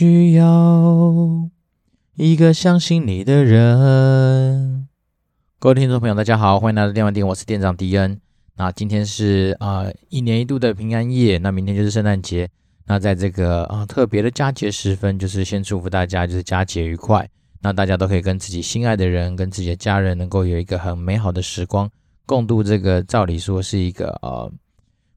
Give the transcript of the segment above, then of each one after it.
需要一个相信你的人。各位听众朋友，大家好，欢迎来到电玩店，我是店长迪恩。那今天是啊、一年一度的平安夜，那明天就是圣诞节。那在这个啊、特别的佳节时分，就是先祝福大家，就是佳节愉快。那大家都可以跟自己心爱的人，跟自己的家人，能够有一个很美好的时光，共度这个照理说是一个呃。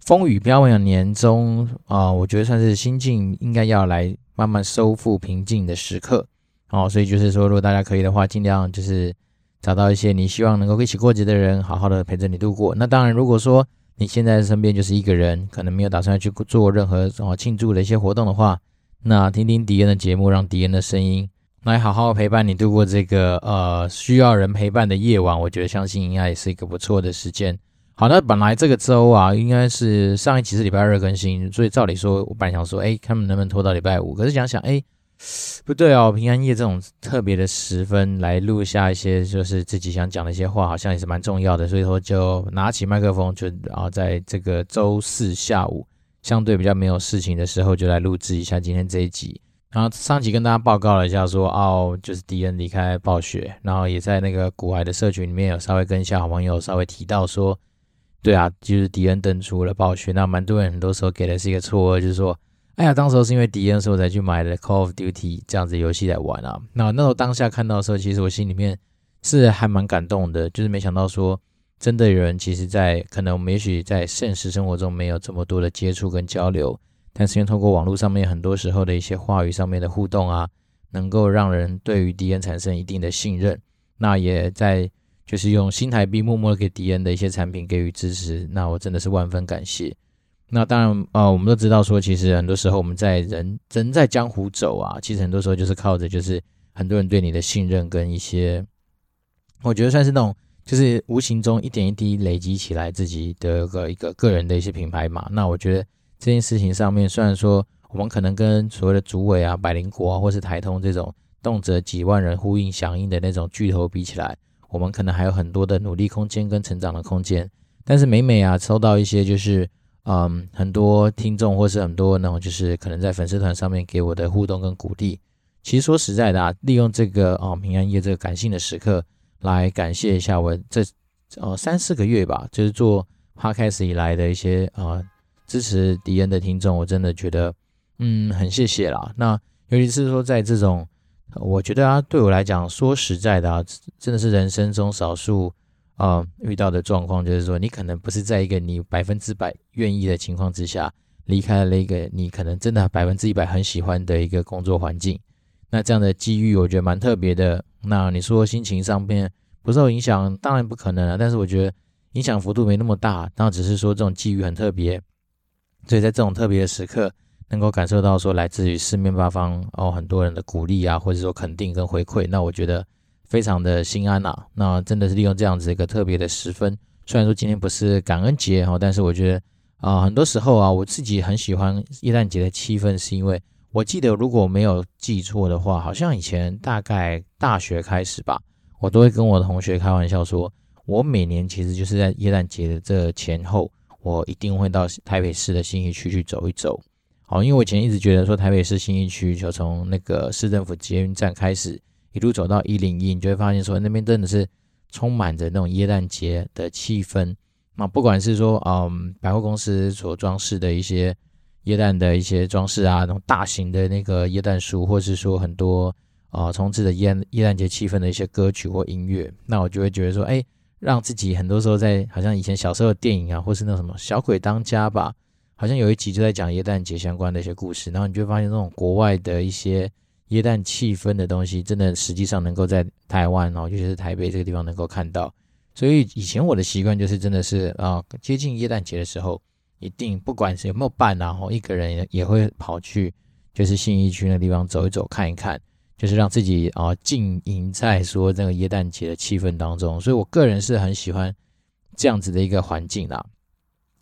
风雨飘摇的年中啊、我觉得算是心境应该要来慢慢收复平静的时刻哦，所以就是说，如果大家可以的话，尽量就是找到一些你希望能够一起过节的人，好好的陪着你度过。那当然，如果说你现在身边就是一个人，可能没有打算去做任何哦庆祝的一些活动的话，那听听迪恩的节目，让迪恩的声音来好好陪伴你度过这个呃需要人陪伴的夜晚，我觉得相信应该也是一个不错的时间。好，那本来这个周啊，应该是上一集是礼拜二更新，所以照理说，我本来想说，哎，他们能不能拖到礼拜五？可是想想，哎，不对哦，平安夜这种特别的时分来录下一些就是自己想讲的一些话，好像也是蛮重要的。所以说，就拿起麦克风，就然后在这个周四下午相对比较没有事情的时候，就来录制一下今天这一集。然后上集跟大家报告了一下说，哦，就是迪恩离开暴雪，然后也在那个古海的社群里面有稍微跟一下好朋友稍微提到说。对啊，就是迪恩登出了暴雪，那蛮多人很多时候给的是一个错愕，就是说，哎呀，当时候是因为迪恩，所以我才去买了 Call of Duty 这样子游戏来玩啊。那那时候当下看到的时候，其实我心里面是还蛮感动的，就是没想到说，真的有人其实在可能我们也许在现实生活中没有这么多的接触跟交流，但是因为透过网络上面很多时候的一些话语上面的互动啊，能够让人对于迪恩产生一定的信任，那也在。就是用新台币默默给迪恩的一些产品给予支持，那我真的是万分感谢。那当然啊、我们都知道说，其实很多时候我们在人人在江湖走啊，其实很多时候就是靠着就是很多人对你的信任跟一些，我觉得算是那种就是无形中一点一滴累积起来自己的一个一个个人的一些品牌嘛。那我觉得这件事情上面，虽然说我们可能跟所谓的主委啊、百灵果啊，或是台通这种动辄几万人呼应响应的那种巨头比起来，我们可能还有很多的努力空间跟成长的空间，但是每每啊收到一些就是嗯很多听众或是很多那种就是可能在粉丝团上面给我的互动跟鼓励，其实说实在的啊，利用这个哦平安夜这个感性的时刻来感谢一下我这呃三四个月吧，就是做 p 开始以来的一些啊支持迪恩的听众，我真的觉得嗯很谢谢啦。那尤其是说在这种。我觉得啊，对我来讲，说实在的啊，真的是人生中少数啊、遇到的状况，就是说你可能不是在一个你百分之百愿意的情况之下离开了一个你可能真的百分之一百很喜欢的一个工作环境。那这样的机遇，我觉得蛮特别的。那你说心情上面不受影响，当然不可能啊。但是我觉得影响幅度没那么大，那只是说这种机遇很特别，所以在这种特别的时刻。能够感受到说来自于四面八方哦，很多人的鼓励啊，或者说肯定跟回馈，那我觉得非常的心安呐、啊。那真的是利用这样子一个特别的时分，虽然说今天不是感恩节哈，但是我觉得啊、很多时候啊，我自己很喜欢耶诞节的气氛，是因为我记得如果没有记错的话，好像以前大概大学开始吧，我都会跟我的同学开玩笑说，我每年其实就是在耶诞节的这前后，我一定会到台北市的新义区去走一走。好，因为我以前一直觉得说台北市信义区，就从那个市政府捷运站开始，一路走到一零一，你就会发现说那边真的是充满着那种耶诞节的气氛。那不管是说嗯百货公司所装饰的一些耶诞的一些装饰啊，那种大型的那个耶诞树，或是说很多啊、呃、充斥着耶耶诞节气氛的一些歌曲或音乐，那我就会觉得说，哎，让自己很多时候在好像以前小时候的电影啊，或是那种什么小鬼当家吧。好像有一集就在讲耶诞节相关的一些故事，然后你就会发现这种国外的一些耶诞气氛的东西，真的实际上能够在台湾哦，尤其是台北这个地方能够看到。所以以前我的习惯就是真的是啊，接近耶诞节的时候，一定不管是有没有伴，然后一个人也会跑去就是信义区那地方走一走看一看，就是让自己啊浸淫在说这个耶诞节的气氛当中。所以我个人是很喜欢这样子的一个环境啦。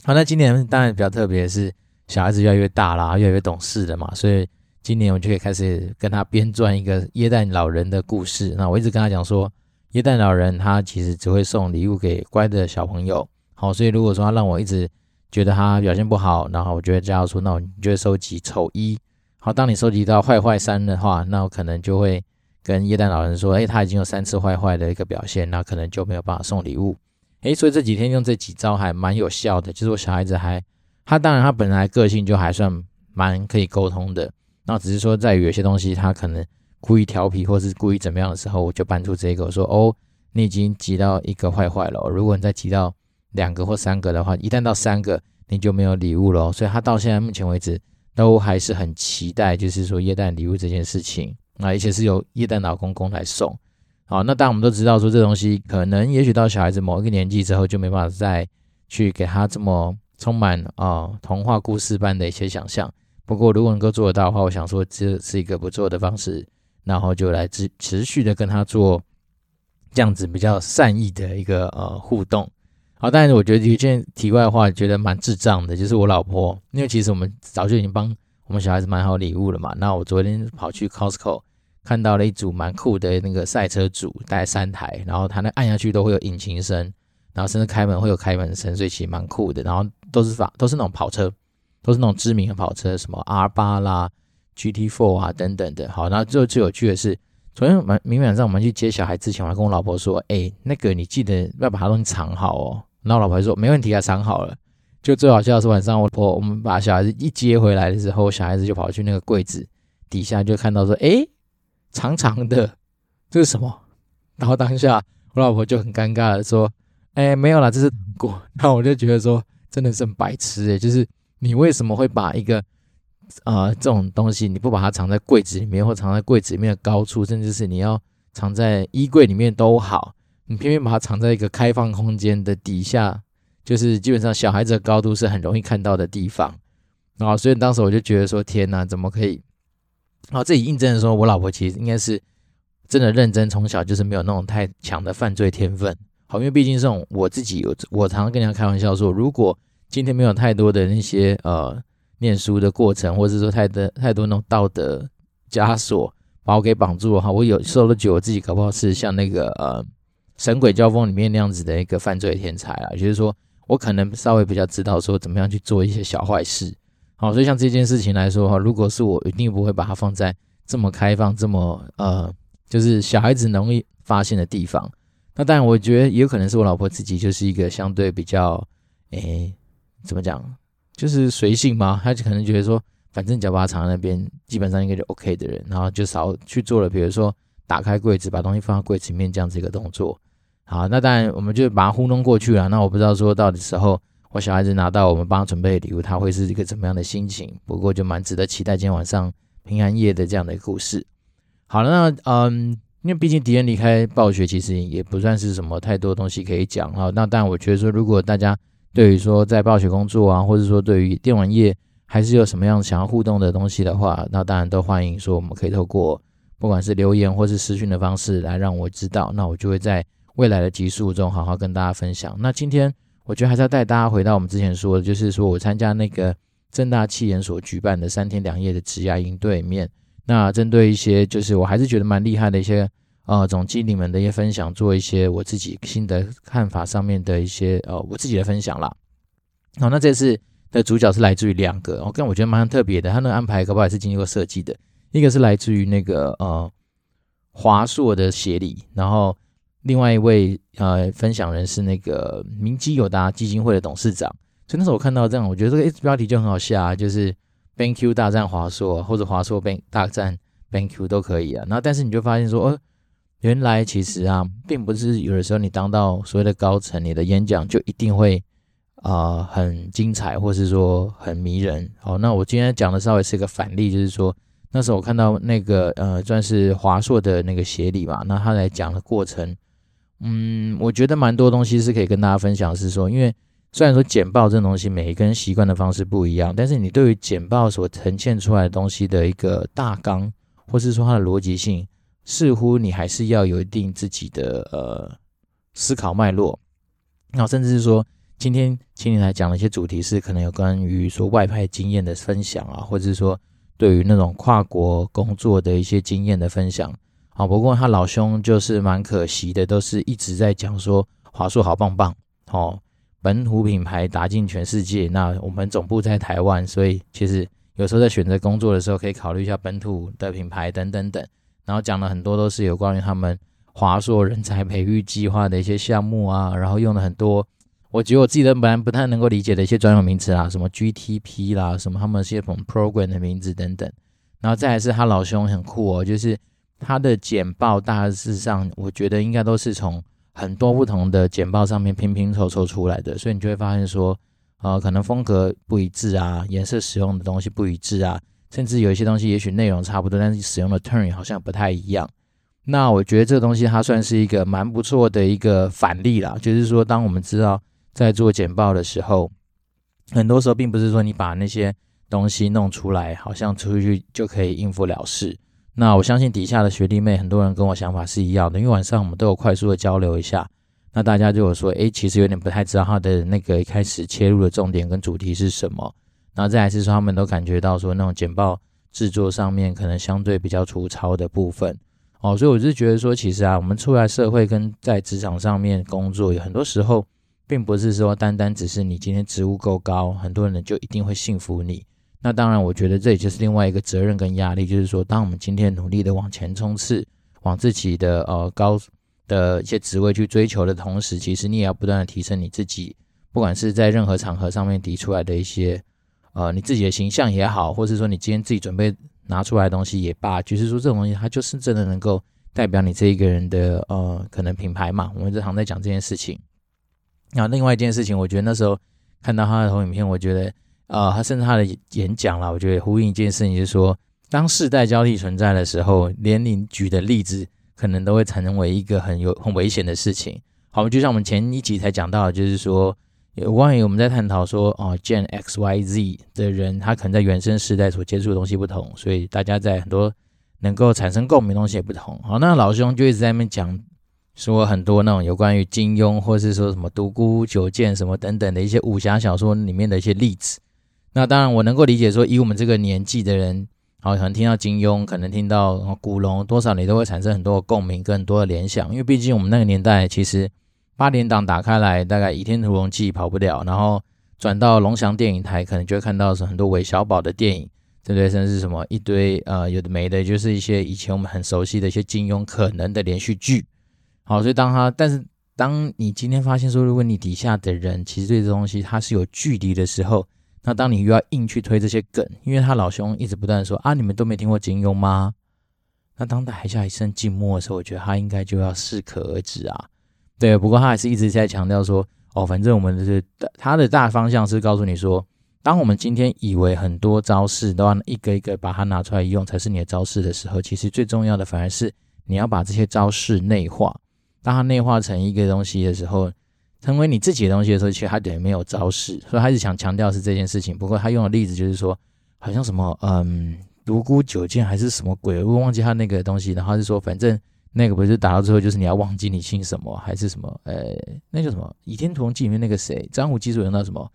好，那今年当然比较特别是，小孩子越来越大啦，越来越懂事了嘛，所以今年我就可以开始跟他编撰一个耶诞老人的故事。那我一直跟他讲说，耶诞老人他其实只会送礼物给乖的小朋友。好，所以如果说他让我一直觉得他表现不好，然后我就会这样说，那我就会收集丑一。好，当你收集到坏坏三的话，那我可能就会跟耶诞老人说，诶，他已经有三次坏坏的一个表现，那可能就没有办法送礼物。诶，所以这几天用这几招还蛮有效的，就是我小孩子还，他当然他本来个性就还算蛮可以沟通的，那只是说在于有些东西他可能故意调皮或是故意怎么样的时候，我就搬出这个我说，哦，你已经集到一个坏坏了，如果你再集到两个或三个的话，一旦到三个你就没有礼物了，所以他到现在目前为止。都还是很期待，就是说耶诞礼物这件事情啊，而且是由耶诞老公公来送。好，那当然我们都知道说这东西可能也许到小孩子某一个年纪之后就没办法再去给他这么充满啊童话故事般的一些想象。不过如果能够做得到的话，我想说这是一个不错的方式，然后就来持持续的跟他做这样子比较善意的一个呃互动。好，但是我觉得有一件题外话，觉得蛮智障的，就是我老婆，因为其实我们早就已经帮我们小孩子买好礼物了嘛。那我昨天跑去 Costco 看到了一组蛮酷的那个赛车组，大概三台，然后它那按下去都会有引擎声，然后甚至开门会有开门声，所以其实蛮酷的。然后都是法，都是那种跑车，都是那种知名的跑车，什么 R 八啦、GT Four 啊等等的。好，然后最最有趣的是，昨天晚明晚上我们去接小孩之前，我还跟我老婆说，哎、那个你记得要把它东西藏好哦。然后老婆说没问题啊，藏好了。就最好笑的是晚上我婆我们把小孩子一接回来的时候，小孩子就跑去那个柜子底下，就看到说，诶，长长的，这是什么？然后当下我老婆就很尴尬的说，诶，没有啦，这是果。然后我就觉得说，真的是很白痴诶，就是你为什么会把一个啊、这种东西，你不把它藏在柜子里面，或藏在柜子里面的高处，甚至是你要藏在衣柜里面都好。你偏偏把它藏在一个开放空间的底下，就是基本上小孩子的高度是很容易看到的地方，然后所以当时我就觉得说天哪，怎么可以？然后这里印证了说我老婆其实应该是真的认真，从小就是没有那种太强的犯罪天分。好，因为毕竟这种我自己有，我常常跟人家开玩笑说，如果今天没有太多的那些呃念书的过程，或者说太多太多那种道德枷锁把我给绑住的话，我有时候都觉得我自己搞不好是像那个呃。神鬼交锋里面那样子的一个犯罪天才啊，就是说我可能稍微比较知道说怎么样去做一些小坏事，好，所以像这件事情来说哈，如果是我，一定不会把它放在这么开放、这么呃，就是小孩子容易发现的地方。那当然，我觉得也有可能是我老婆自己就是一个相对比较，诶，怎么讲，就是随性嘛，她就可能觉得说，反正只要把它藏在那边，基本上应该就 OK 的人，然后就少去做了，比如说打开柜子，把东西放到柜子里面这样子一个动作。好，那当然我们就把它糊弄过去了。那我不知道说到的时候，我小孩子拿到我们帮他准备的礼物，他会是一个怎么样的心情？不过就蛮值得期待今天晚上平安夜的这样的一个故事。好了，那嗯，因为毕竟敌人离开暴雪，其实也不算是什么太多东西可以讲哈。那当然，我觉得说，如果大家对于说在暴雪工作啊，或者说对于电玩业还是有什么样想要互动的东西的话，那当然都欢迎说我们可以透过不管是留言或是私讯的方式来让我知道，那我就会在。未来的集数中，好好跟大家分享。那今天我觉得还是要带大家回到我们之前说的，就是说我参加那个正大气研所举办的三天两夜的职涯营对面，那针对一些就是我还是觉得蛮厉害的一些呃总经理们的一些分享，做一些我自己新的看法上面的一些呃我自己的分享啦。好，那这次的主角是来自于两个，我跟我觉得蛮特别的，他那个安排搞不好也是经过设计的。一个是来自于那个呃华硕的协理，然后。另外一位呃分享人是那个明基友达基金会的董事长，所以那时候我看到这样，我觉得这个标题就很好下啊，就是 BenQ 大战华硕，或者华硕 Ben 大战 BenQ 都可以啊。然后但是你就发现说，哦，原来其实啊，并不是有的时候你当到所谓的高层，你的演讲就一定会啊、很精彩，或是说很迷人。好，那我今天讲的稍微是一个反例，就是说那时候我看到那个呃算是华硕的那个协理吧，那他来讲的过程。嗯，我觉得蛮多东西是可以跟大家分享，是说，因为虽然说简报这种东西每一个人习惯的方式不一样，但是你对于简报所呈现出来的东西的一个大纲，或是说它的逻辑性，似乎你还是要有一定自己的呃思考脉络。然后甚至是说，今天请你来讲的一些主题是可能有关于说外派经验的分享啊，或者是说对于那种跨国工作的一些经验的分享。好，不过他老兄就是蛮可惜的，都是一直在讲说华硕好棒棒，哦，本土品牌打进全世界。那我们总部在台湾，所以其实有时候在选择工作的时候，可以考虑一下本土的品牌等等等。然后讲了很多都是有关于他们华硕人才培育计划的一些项目啊，然后用了很多我觉得我自己的本来不太能够理解的一些专有名词啊，什么 GTP 啦，什么他们一些什么 program 的名字等等。然后再来是他老兄很酷哦，就是他的简报大致上我觉得应该都是从很多不同的简报上面拼拼凑凑出来的，所以你就会发现说。呃，可能风格不一致啊，颜色使用的东西不一致啊，甚至有一些东西也许内容差不多，但是使用的 turn 好像不太一样。那我觉得这个东西它算是一个蛮不错的一个反例啦，就是说，当我们知道在做简报的时候，很多时候并不是说你把那些东西弄出来，好像出去就可以应付了事。那我相信底下的学弟妹很多人跟我想法是一样的，因为晚上我们都有快速的交流一下。那大家就有说，诶，其实有点不太知道他的那个一开始切入的重点跟主题是什么。然后再来是说，他们都感觉到说，那种简报制作上面可能相对比较粗糙的部分。哦，所以我是觉得说，其实啊，我们出来社会跟在职场上面工作，有很多时候并不是说单单只是你今天职务够高，很多人就一定会信服你。那当然，我觉得这也就是另外一个责任跟压力，就是说，当我们今天努力的往前冲刺，往自己的呃高。的一些职位去追求的同时，其实你也要不断的提升你自己，不管是在任何场合上面提出来的一些，呃，你自己的形象也好，或是说你今天自己准备拿出来的东西也罢，就是说这种东西它就是真的能够代表你这一个人的呃可能品牌嘛。我们日常在讲这件事情。那另外一件事情，我觉得那时候看到他的投影片，我觉得呃，他甚至他的演讲啦，我觉得呼应一件事情，就是说当世代交替存在的时候，连你举的例子。可能都会成为一个很有很危险的事情。好，就像我们前一集才讲到，就是说有关于我们在探讨说，哦，Gen X Y Z 的人，他可能在原生世代所接触的东西不同，所以大家在很多能够产生共鸣的东西也不同。好，那老兄就一直在那边讲说很多那种有关于金庸，或是说什么独孤九剑什么等等的一些武侠小说里面的一些例子。那当然，我能够理解说，以我们这个年纪的人。好，可能听到金庸，可能听到古龙，多少你都会产生很多的共鸣跟很多的联想，因为毕竟我们那个年代，其实八点档打开来，大概《倚天屠龙记》跑不了，然后转到龙翔电影台，可能就会看到是很多韦小宝的电影，对不对？甚至什么一堆呃有的没的，就是一些以前我们很熟悉的一些金庸可能的连续剧。好，所以当他，但是当你今天发现说，如果你底下的人其实对这东西它是有距离的时候，那当你又要硬去推这些梗，因为他老兄一直不断说啊，你们都没听过金庸吗？那当台下一声静默的时候，我觉得他应该就要适可而止啊。对，不过他还是一直在强调说，哦，反正我们就是他的大方向是告诉你说，当我们今天以为很多招式都要一个一个把它拿出来用才是你的招式的时候，其实最重要的反而是你要把这些招式内化。当它内化成一个东西的时候。成为你自己的东西的时候，其实他等于没有招式，所以他是想强调是这件事情。不过他用的例子就是说，好像什么嗯，独孤九剑还是什么鬼，我忘记他那个东西。然后是说，反正那个不是打到最后就是你要忘记你姓什么，还是什么？呃，那叫什么《倚天屠龙记》里面那个谁，张无忌说用到什么？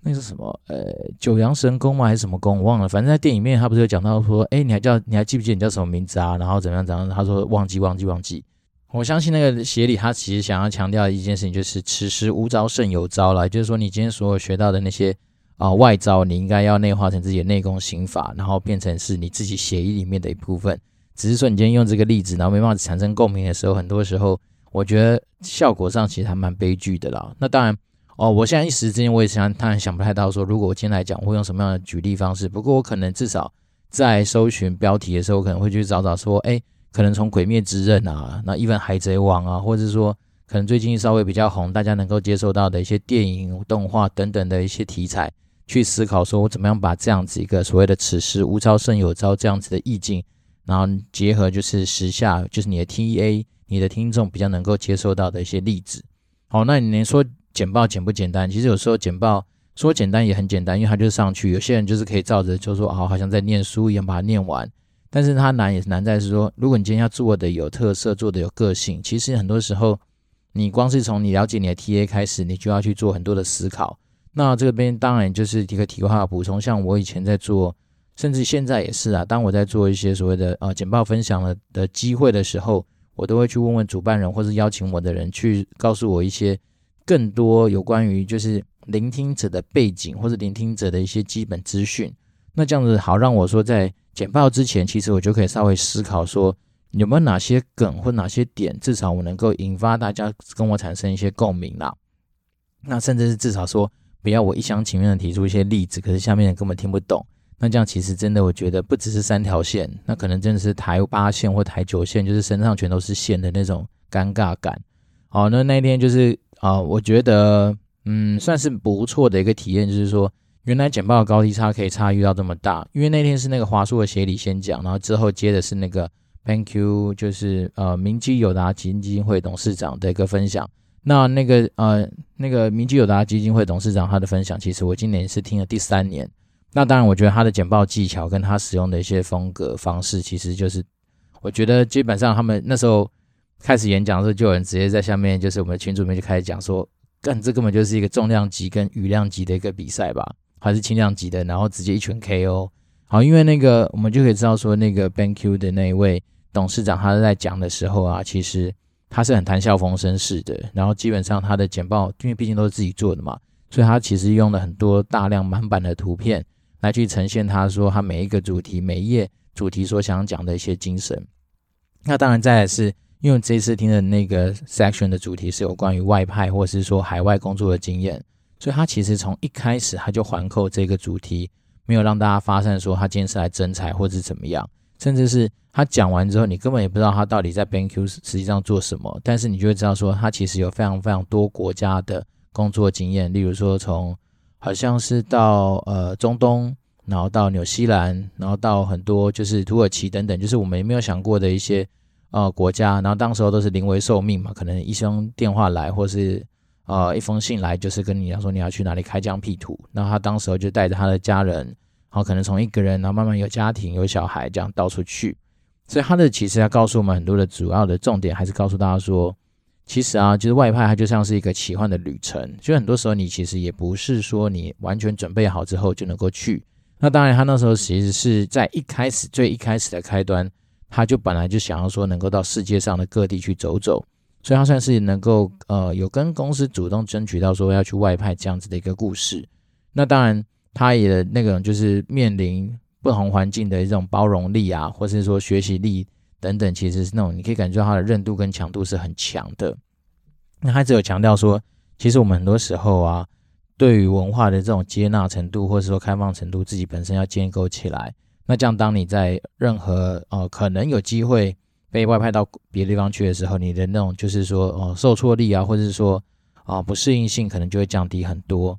那是什么？呃，九阳神功吗？还是什么功？我忘了。反正在电影面他不是有讲到说，哎，你还叫你还记不记得你叫什么名字啊？然后怎么样怎么样？他说忘记忘记忘记。我相信那个协理他其实想要强调的一件事情就是“此时无招胜有招”了，就是说你今天所有学到的那些啊、外招，你应该要内化成自己的内功心法，然后变成是你自己协议里面的一部分。只是说你今天用这个例子，然后没办法产生共鸣的时候，很多时候我觉得效果上其实还蛮悲剧的啦。那当然哦，我现在一时之间我也想当然想不太到说，如果我今天来讲，我会用什么样的举例方式。不过我可能至少在搜寻标题的时候，可能会去找找说，哎。可能从《鬼灭之刃》啊，那 even 海贼王啊，或者是说可能最近稍微比较红，大家能够接受到的一些电影、动画等等的一些题材，去思考说我怎么样把这样子一个所谓的“此时无招胜有招”这样子的意境，然后结合就是时下就是你的 TA、你的听众比较能够接受到的一些例子。好，那你能说简报简不简单？其实有时候简报说简单也很简单，因为它就上去，有些人就是可以照着就说啊，好像在念书一样把它念完。但是它难也是难在是说，如果你今天要做的有特色，做的有个性，其实很多时候你光是从你了解你的 TA 开始，你就要去做很多的思考。那这边当然就是一个题外话补充，像我以前在做，甚至现在也是啊。当我在做一些所谓的呃简报分享的的机会的时候，我都会去问问主办人或是邀请我的人，去告诉我一些更多有关于就是聆听者的背景或者聆听者的一些基本资讯。那这样子好让我说在简报之前，其实我就可以稍微思考说有没有哪些梗或哪些点，至少我能够引发大家跟我产生一些共鸣啦。那甚至是至少说不要我一厢情愿的提出一些例子，可是下面人根本听不懂。那这样其实真的，我觉得不只是三条线，那可能真的是台八线或台九线，就是身上全都是线的那种尴尬感。好，那那一天就是啊、我觉得嗯，算是不错的一个体验，就是说原来简报的高低差可以差异到这么大。因为那天是那个华硕的协理先讲，然后之后接的是那个 Thank you，就是呃明基友达基金基金会董事长的一个分享。那那个呃那个明基友达基金会董事长他的分享，其实我今年是听了第三年。那当然，我觉得他的简报技巧跟他使用的一些风格方式，其实就是我觉得基本上他们那时候开始演讲的时候，就有人直接在下面，就是我们的群主里面就开始讲说，干这根本就是一个重量级跟羽量级的一个比赛吧，还是轻量级的，然后直接一拳 KO。好，因为那个我们就可以知道说，那个 BenQ 的那一位董事长他在讲的时候啊，其实他是很谈笑风生式的，然后基本上他的简报，因为毕竟都是自己做的嘛，所以他其实用了很多大量满版的图片。来去呈现他说他每一个主题每一页主题所想讲的一些精神。那当然再来是因为这次听的那个 section 的主题是有关于外派或是说海外工作的经验，所以他其实从一开始他就环扣这个主题，没有让大家发现说他今天是来征财或者是怎么样，甚至是他讲完之后你根本也不知道他到底在 BenQ 实际上做什么，但是你就会知道说他其实有非常非常多国家的工作经验，例如说从。好像是到呃中东，然后到纽西兰，然后到很多就是土耳其等等，就是我们也没有想过的一些呃国家。然后当时候都是临危受命嘛，可能一声电话来，或是呃一封信来，就是跟你讲说你要去哪里开疆辟土。然后他当时候就带着他的家人，然后可能从一个人，然后慢慢有家庭有小孩这样到处去。所以他的其实要告诉我们很多的主要的重点，还是告诉大家说。其实啊，就是外派，它就像是一个奇幻的旅程。就很多时候，你其实也不是说你完全准备好之后就能够去。那当然，他那时候其实是在一开始最一开始的开端，他就本来就想要说能够到世界上的各地去走走，所以他算是能够呃有跟公司主动争取到说要去外派这样子的一个故事。那当然，他也那个就是面临不同环境的一种包容力啊，或是说学习力。等等，其实是那种你可以感觉到他的韧度跟强度是很强的。那他只有强调说，其实我们很多时候啊，对于文化的这种接纳程度，或者说开放程度，自己本身要建构起来。那这样，当你在任何呃可能有机会被外派到别的地方去的时候，你的那种就是说哦、受挫力啊，或者是说啊、不适应性，可能就会降低很多。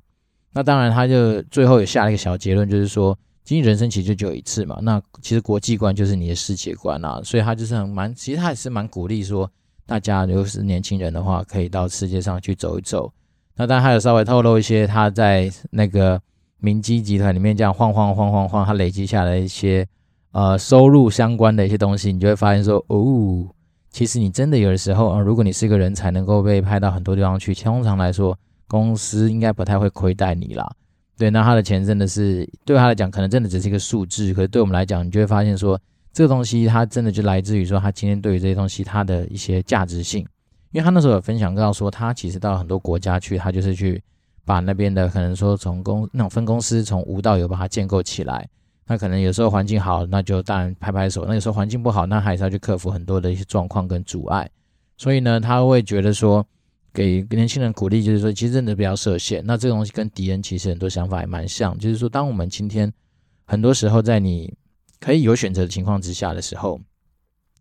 那当然，他就最后也下了一个小结论，就是说。其实人生其实就只有一次嘛，那其实国际观就是你的世界观啊，所以他就是很蛮，其实他也是蛮鼓励说，大家如果是年轻人的话，可以到世界上去走一走。那当然还有稍微透露一些他在那个明基集团里面这样晃晃晃晃晃，他累积下来一些呃收入相关的一些东西，你就会发现说，哦，其实你真的有的时候，呃，如果你是一个人才，能够被派到很多地方去，通常来说，公司应该不太会亏待你啦。对，那他的钱真的是对他来讲，可能真的只是一个数字。可是对我们来讲，你就会发现说，这个东西它真的就来自于说，他今天对于这些东西它的一些价值性。因为他那时候有分享到说，他其实到很多国家去，他就是去把那边的可能说从公那种分公司从无到有把它建构起来。那可能有时候环境好，那就当然拍拍手；那有时候环境不好，那还是要去克服很多的一些状况跟阻碍。所以呢，他会觉得说。给年轻人鼓励，就是说，其实真的不要设限。那这个东西跟敌人其实很多想法也蛮像，就是说，当我们今天很多时候在你可以有选择的情况之下的时候，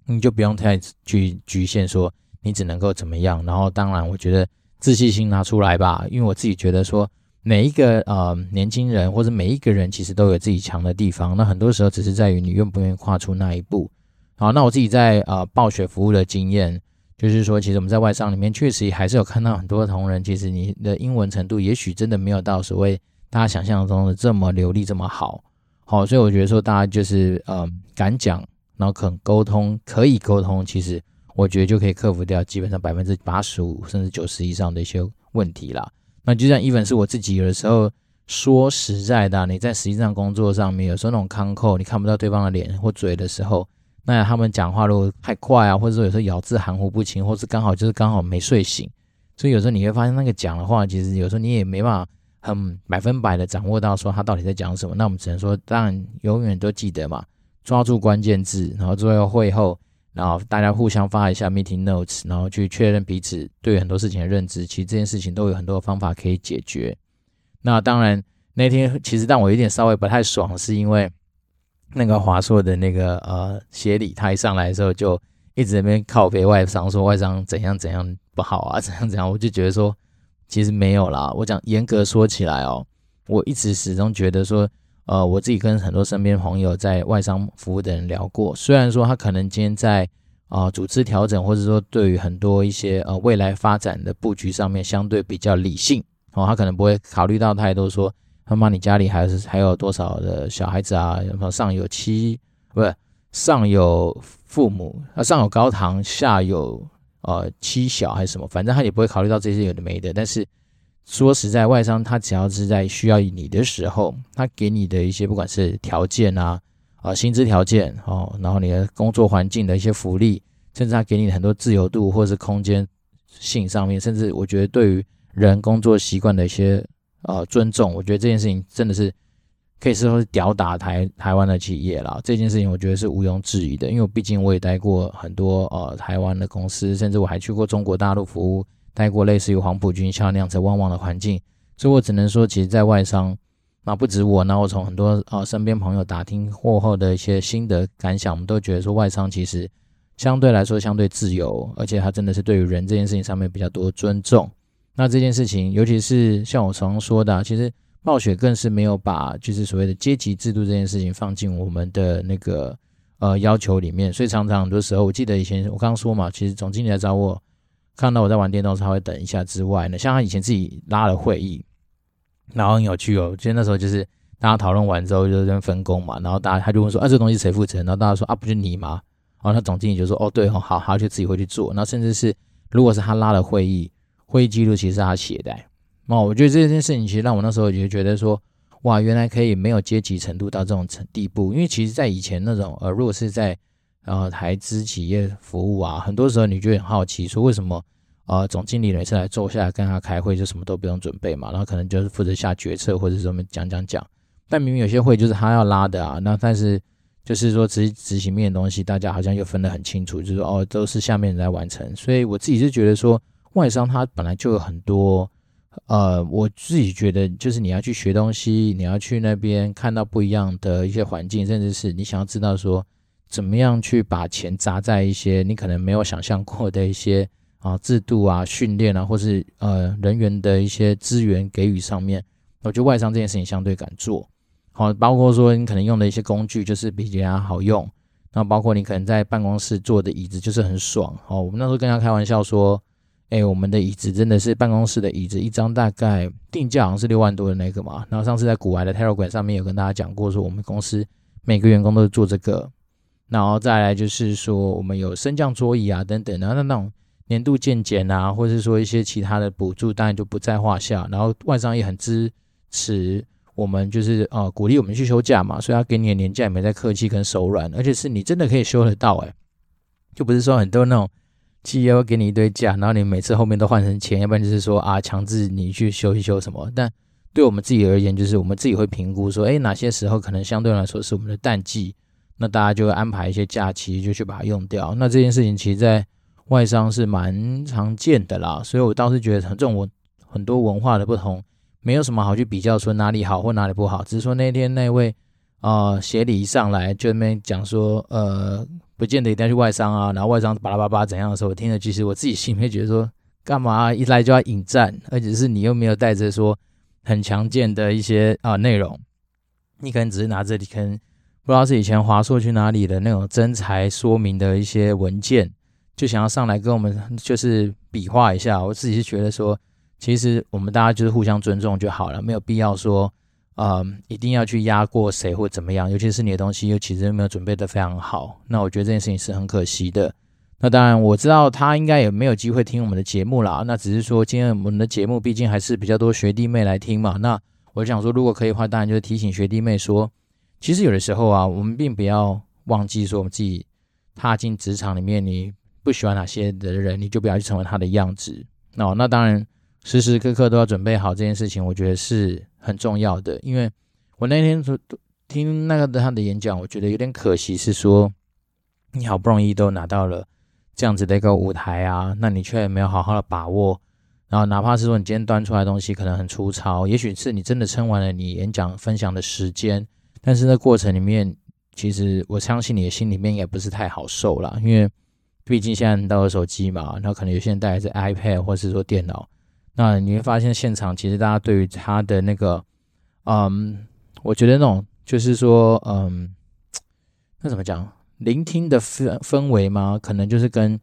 你就不用太去局限说你只能够怎么样。然后，当然，我觉得自信心拿出来吧，因为我自己觉得说，每一个呃年轻人或者每一个人其实都有自己强的地方。那很多时候只是在于你愿不愿意跨出那一步。好，那我自己在呃暴雪服务的经验。就是说，其实我们在外商里面确实还是有看到很多同仁，其实你的英文程度也许真的没有到所谓大家想象中的这么流利、这么好。好，所以我觉得说，大家就是呃敢讲，然后肯沟通，可以沟通，其实我觉得就可以克服掉基本上百分之八十五甚至九十以上的一些问题啦。那就像 even 是我自己有的时候说实在的，你在实际上工作上面有时候那种康扣，你看不到对方的脸或嘴的时候。那他们讲话如果太快啊，或者说有时候咬字含糊不清，或是刚好就是刚好没睡醒，所以有时候你会发现那个讲的话，其实有时候你也没办法很百分百的掌握到说他到底在讲什么。那我们只能说，当然永远都记得嘛，抓住关键字，然后最后会后，然后大家互相发一下 meeting notes，然后去确认彼此对很多事情的认知。其实这件事情都有很多方法可以解决。那当然那天其实让我有点稍微不太爽，是因为那个华硕的那个呃协理他一上来的时候就。一直在那边靠北外商说外商怎样怎样不好啊，怎样怎样，我就觉得说其实没有啦。我讲严格说起来哦，我一直始终觉得说，呃，我自己跟很多身边朋友在外商服务的人聊过，虽然说他可能今天在啊、组织调整，或者说对于很多一些呃未来发展的布局上面相对比较理性哦，他可能不会考虑到太多说他妈你家里还是还有多少的小孩子啊，上有妻不是上有。父母啊，上有高堂，下有呃妻小还是什么，反正他也不会考虑到这些有的没的。但是说实在，外商他只要是在需要你的时候，他给你的一些不管是条件啊啊、薪资条件哦，然后你的工作环境的一些福利，甚至他给你很多自由度或是空间性上面，甚至我觉得对于人工作习惯的一些呃尊重，我觉得这件事情真的是。可以说是吊打台台湾的企业啦，这件事情我觉得是毋庸置疑的，因为我毕竟我也待过很多呃台湾的公司，甚至我还去过中国大陆服务，待过类似于黄埔军校那样子旺旺的环境，所以我只能说，其实，在外商，那不止我，那我从很多呃身边朋友打听过后的一些心得感想，我们都觉得说，外商其实相对来说相对自由，而且它真的是对于人这件事情上面比较多尊重。那这件事情，尤其是像我常说的，其实。暴雪更是没有把就是所谓的阶级制度这件事情放进我们的那个呃要求里面，所以常常很多时候，我记得以前我刚说嘛，其实总经理来找我，看到我在玩电动，他会等一下之外呢，像他以前自己拉了会议，然后很有趣哦，其实那时候就是大家讨论完之后就在分工嘛，然后大家他就问说啊，这东西谁负责？然后大家说啊，不就你吗？然后他总经理就说哦，对哦，好，他就自己会去做。然后甚至是如果是他拉了会议，会议记录其实是他写的。哦，我觉得这件事情其实让我那时候就觉得说，哇，原来可以没有阶级程度到这种程地步。因为其实，在以前那种呃，如果是在呃台资企业服务啊，很多时候你就很好奇，说为什么呃总经理每次来坐下来跟他开会，就什么都不用准备嘛，然后可能就是负责下决策或者什么讲讲讲。但明明有些会就是他要拉的啊，那但是就是说执执行面的东西，大家好像又分得很清楚，就是说哦都是下面人来完成。所以我自己是觉得说，外商他本来就有很多。呃，我自己觉得，就是你要去学东西，你要去那边看到不一样的一些环境，甚至是你想要知道说，怎么样去把钱砸在一些你可能没有想象过的一些啊制度啊、训练啊，或是呃人员的一些资源给予上面。我觉得外商这件事情相对敢做，好，包括说你可能用的一些工具就是比人家好用，那包括你可能在办公室坐的椅子就是很爽。哦，我们那时候跟他开玩笑说。哎，我们的椅子真的是办公室的椅子，一张大概定价好像是六万多的那个嘛。然后上次在古玩的 Telegram 上面有跟大家讲过，说我们公司每个员工都是做这个。然后再来就是说，我们有升降桌椅啊等等，然后那那种年度健检啊，或者是说一些其他的补助，当然就不在话下。然后外商也很支持我们，就是呃鼓励我们去休假嘛，所以他给你的年假也没在客气跟手软，而且是你真的可以休得到哎，就不是说很多那种。企业会给你一堆假，然后你每次后面都换成钱，要不然就是说啊，强制你去休一休什么。但对我们自己而言，就是我们自己会评估说，哎，哪些时候可能相对来说是我们的淡季，那大家就会安排一些假期，就去把它用掉。那这件事情其实，在外商是蛮常见的啦，所以我倒是觉得这种文很多文化的不同，没有什么好去比较说哪里好或哪里不好，只是说那天那位啊协理一上来就那边讲说，呃。不见得一定要去外商啊，然后外商巴拉巴拉怎样的时候，我听了其实我自己心里面觉得说，干嘛一来就要引战，而且是你又没有带着说很强健的一些啊内容，你可能只是拿着你可能不知道是以前华硕去哪里的那种真才说明的一些文件，就想要上来跟我们就是比划一下。我自己是觉得说，其实我们大家就是互相尊重就好了，没有必要说。呃，一定要去压过谁或怎么样，尤其是你的东西又其实没有准备得非常好，那我觉得这件事情是很可惜的。那当然我知道他应该也没有机会听我们的节目啦，那只是说今天我们的节目毕竟还是比较多学弟妹来听嘛。那我想说，如果可以的话，当然就是提醒学弟妹说，其实有的时候啊，我们并不要忘记说我们自己踏进职场里面，你不喜欢哪些的人，你就不要去成为他的样子。哦那当然。时时刻刻都要准备好这件事情，我觉得是很重要的。因为我那天听那个他的演讲，我觉得有点可惜，是说你好不容易都拿到了这样子的一个舞台啊，那你却没有好好的把握。然后哪怕是说你今天端出来的东西可能很粗糙，也许是你真的撑完了你演讲分享的时间，但是那过程里面，其实我相信你的心里面也不是太好受啦，因为毕竟现在都有手机嘛，那可能有些人带的是 iPad 或是说电脑，那你会发现现场其实大家对于他的那个，嗯，我觉得那种就是说，嗯，那怎么讲，聆听的氛氛围嘛，可能就是跟。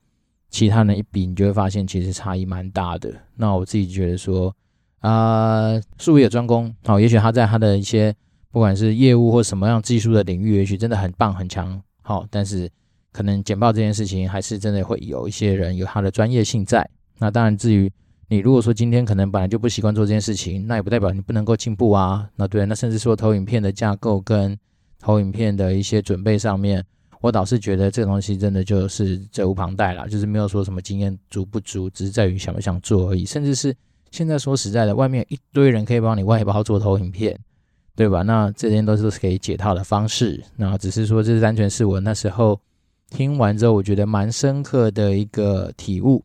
其他人一比，你就会发现其实差异蛮大的。那我自己觉得说，啊、术业专攻，好，也许他在他的一些不管是业务或什么样技术的领域，也许真的很棒很强，好，但是可能简报这件事情，还是真的会有一些人有他的专业性在。那当然，至于你如果说今天可能本来就不习惯做这件事情，那也不代表你不能够进步啊。那对，那甚至说投影片的架构跟投影片的一些准备上面。我倒是觉得这个东西真的就是责无旁贷啦，就是没有说什么经验足不足，只是在于想不想做而已。甚至是现在说实在的，外面一堆人可以帮你外包做投影片，对吧？那这些都是可以解套的方式。那只是说，这是单纯是我那时候听完之后，我觉得蛮深刻的一个体悟。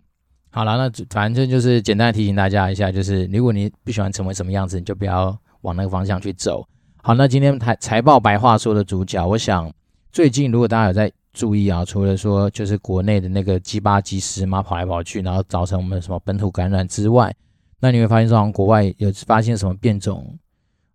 好了，那反正就是简单提醒大家一下，就是如果你不喜欢成为什么样子，你就不要往那个方向去走。好，那今天财财报白话说的主角，我想。最近如果大家有在注意啊，除了说就是国内的那个鸡巴鸡十嘛跑来跑去，然后造成我们什么本土感染之外，那你会发现说好像国外有发现什么变种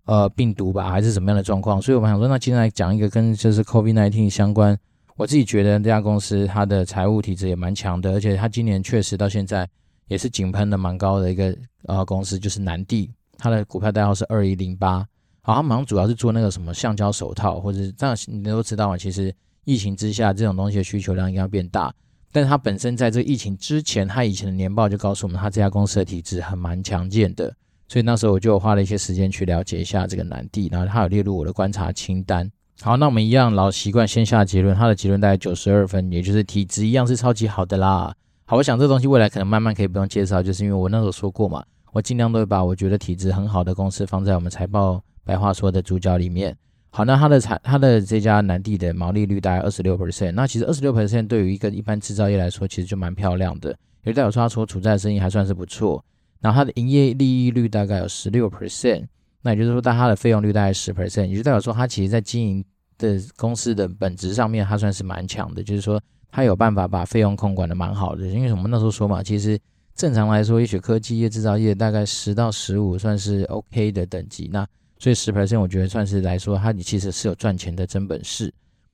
呃病毒吧，还是什么样的状况？所以我们想说，那今天来讲一个跟就是 COVID-19 相关。我自己觉得这家公司它的财务体质也蛮强的，而且它今年确实到现在也是井喷的蛮高的一个呃公司，就是南帝，它的股票代号是二一零八。好，他们好像主要是做那个什么橡胶手套，或者是这样，你都知道嘛。其实疫情之下，这种东西的需求量应该要变大。但是它本身在这疫情之前，它以前的年报就告诉我们，它这家公司的体质还蛮强健的。所以那时候我就花了一些时间去了解一下这个南帝，然后它有列入我的观察清单。好，那我们一样老习惯先下结论，它的结论大概九十二分，也就是体质一样是超级好的啦。好，我想这东西未来可能慢慢可以不用介绍，就是因为我那时候说过嘛，我尽量都会把我觉得体质很好的公司放在我们财报。白话说的主角里面，好，那它的产，它的这家南帝的毛利率大概二十六 percent，那其实二十六 percent 对于一个一般制造业来说，其实就蛮漂亮的，也代表说它所处在的生意还算是不错。然后它的营业利益率大概有十六 percent，那也就是说，但它的费用率大概十 percent，也就代表说它其实在经营的公司的本质上面，它算是蛮强的，就是说它有办法把费用控管的蛮好的。因为我们那时候说嘛，其实正常来说，也许科技业、制造业大概十到十五算是 OK 的等级，那。所以十 percent 我觉得算是来说，它你其实是有赚钱的真本事。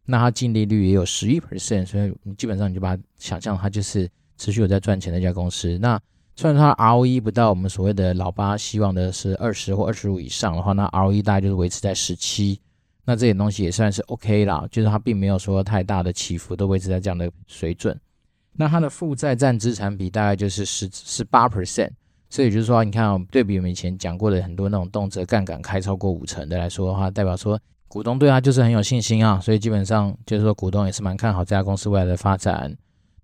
那它净利率也有十一 percent，所以你基本上你就把它想象它就是持续有在赚钱的一家公司。那虽然它 ROE 不到我们所谓的老八希望的是二十或二十五以上的话，那 ROE 大概就是维持在十七。那这点东西也算是 OK 啦，就是它并没有说太大的起伏，都维持在这样的水准。那它的负债占资产比大概就是十十八 percent。所以就是说，你看哦，对比我们以前讲过的很多那种动辄杠杆开超过五成的来说的话，代表说股东对他就是很有信心啊。所以基本上就是说，股东也是蛮看好这家公司未来的发展。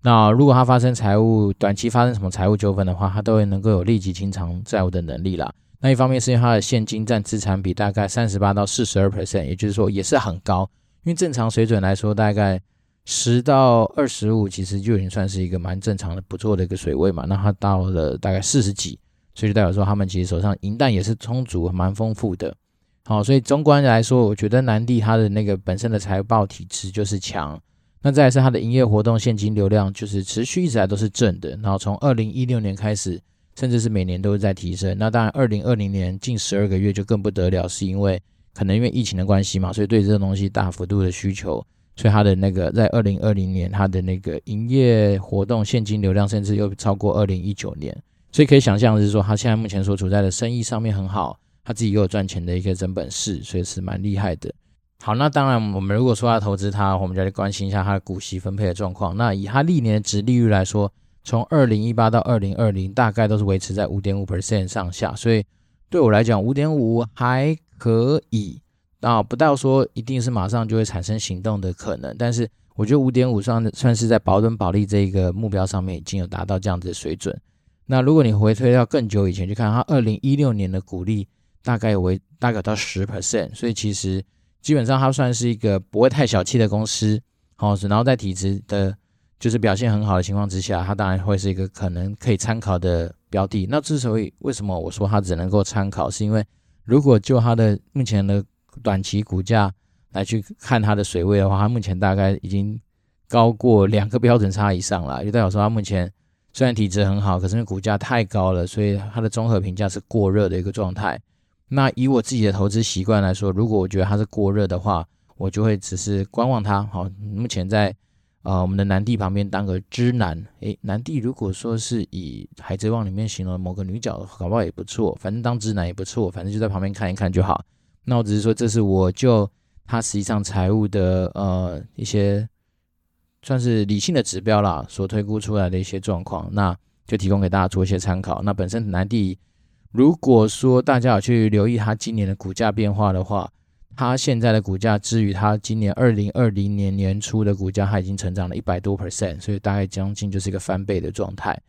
那如果他发生财务短期发生什么财务纠纷的话，他都会能够有立即清偿债务的能力啦。那一方面是因为他的现金占资产比大概三十八到四十二 percent，也就是说也是很高。因为正常水准来说，大概十到二十五，其实就已经算是一个蛮正常的、不错的一个水位嘛。那它到了大概四十几，所以就代表说他们其实手上银弹也是充足、蛮丰富的。好，所以纵观来说，我觉得南帝它的那个本身的财报体质就是强。那再来是它的营业活动现金流量就是持续一直来都是正的。然后从二零一六年开始，甚至是每年都是在提升。那当然，二零二零年近十二个月就更不得了，是因为可能因为疫情的关系嘛，所以对这个东西大幅度的需求。所以它的那个在二零二零年，它的那个营业活动现金流量甚至又超过二零一九年，所以可以想象的是说，它现在目前所处在的生意上面很好，它自己又有赚钱的一个真本事，所以是蛮厉害的。好，那当然我们如果说要投资它，我们就来关心一下它的股息分配的状况。那以它历年的殖利率来说，从二零一八到二零二零，大概都是维持在五点五 percent 上下，所以对我来讲，五点五还可以。啊，不到说一定是马上就会产生行动的可能，但是我觉得五点五算算是在保本保利这一个目标上面已经有达到这样子的水准。那如果你回推到更久以前，去看它二零一六年的股利大概为大概到十 percent，所以其实基本上它算是一个不会太小气的公司。好，然后在体质的，就是表现很好的情况之下，它当然会是一个可能可以参考的标的。那之所以为什么我说它只能够参考，是因为如果就它的目前的短期股价来去看它的水位的话，它目前大概已经高过两个标准差以上了，就代表说它目前虽然体质很好，可是因为股价太高了，所以它的综合评价是过热的一个状态。那以我自己的投资习惯来说，如果我觉得它是过热的话，我就会只是观望它，好，目前在呃我们的南帝旁边当个知南，诶，南帝如果说是以海贼王里面形容某个女角，搞不好也不错，反正当知南也不错，反正就在旁边看一看就好。那我只是说，这是我就它实际上财务的呃一些算是理性的指标啦，所推估出来的一些状况，那就提供给大家做一些参考。那本身南帝，如果说大家有去留意它今年的股价变化的话，它现在的股价，至于它今年二零二零年年初的股价，它已经成长了一百多 percent，所以大概将近就是一个翻倍的状态。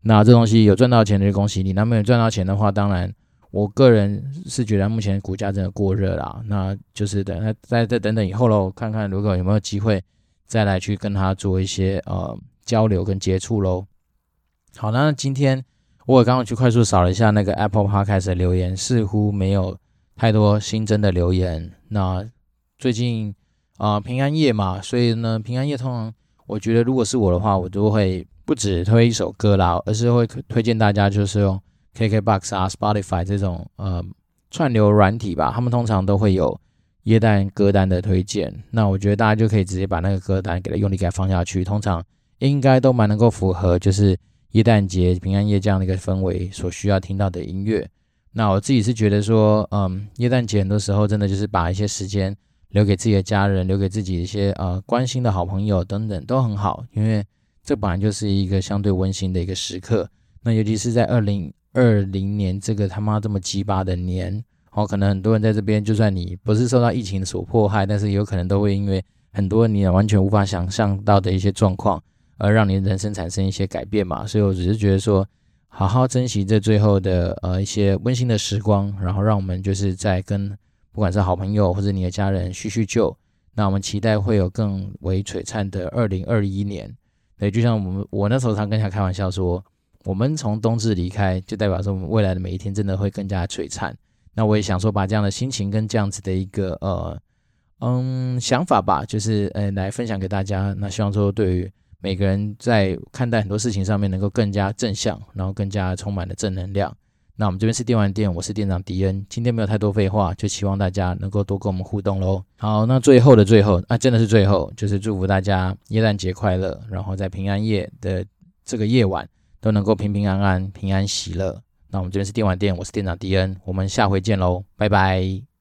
那这东西有赚到钱的就恭喜你，那没有赚到钱的话，当然我个人是觉得目前股价真的过热了，那就是等再再再等等以后喽，看看如果有没有机会再来去跟他做一些呃交流跟接触喽。好，那今天我也刚刚去快速扫了一下那个 Apple Podcast 的留言，似乎没有。太多新增的留言。那最近啊、平安夜嘛，所以呢，平安夜通常我觉得，如果是我的话，我都会不止推一首歌啦，而是会推荐大家就是用 KKBOX 啊、Spotify 这种呃串流软体吧，他们通常都会有耶诞歌单的推荐。那我觉得大家就可以直接把那个歌单给它用力给它放下去，通常应该都蛮能够符合就是耶诞节、平安夜这样的一个氛围所需要听到的音乐。那我自己是觉得说，嗯，耶诞节很多时候真的就是把一些时间留给自己的家人，留给自己一些呃关心的好朋友等等都很好，因为这本来就是一个相对温馨的一个时刻。那尤其是在二零二零年这个他妈这么鸡巴的年，哦，可能很多人在这边，就算你不是受到疫情所迫害，但是有可能都会因为很多你完全无法想象到的一些状况，而让你的人生产生一些改变嘛。所以我只是觉得说。好好珍惜这最后的呃一些温馨的时光，然后让我们就是在跟不管是好朋友或者你的家人叙叙旧。那我们期待会有更为璀璨的二零二一年。对，就像我们我那时候常跟他开玩笑说，我们从冬至离开，就代表说我们未来的每一天真的会更加璀璨。那我也想说，把这样的心情跟这样子的一个呃嗯想法吧，就是呃来分享给大家。那希望说对于。每个人在看待很多事情上面能够更加正向，然后更加充满了正能量。那我们这边是电玩店，我是店长迪恩。今天没有太多废话，就希望大家能够多跟我们互动喽。好，那最后的最后啊，真的是最后，就是祝福大家耶诞节快乐，然后在平安夜的这个夜晚都能够平平安安、平安喜乐。那我们这边是电玩店，我是店长迪恩，我们下回见喽，拜拜。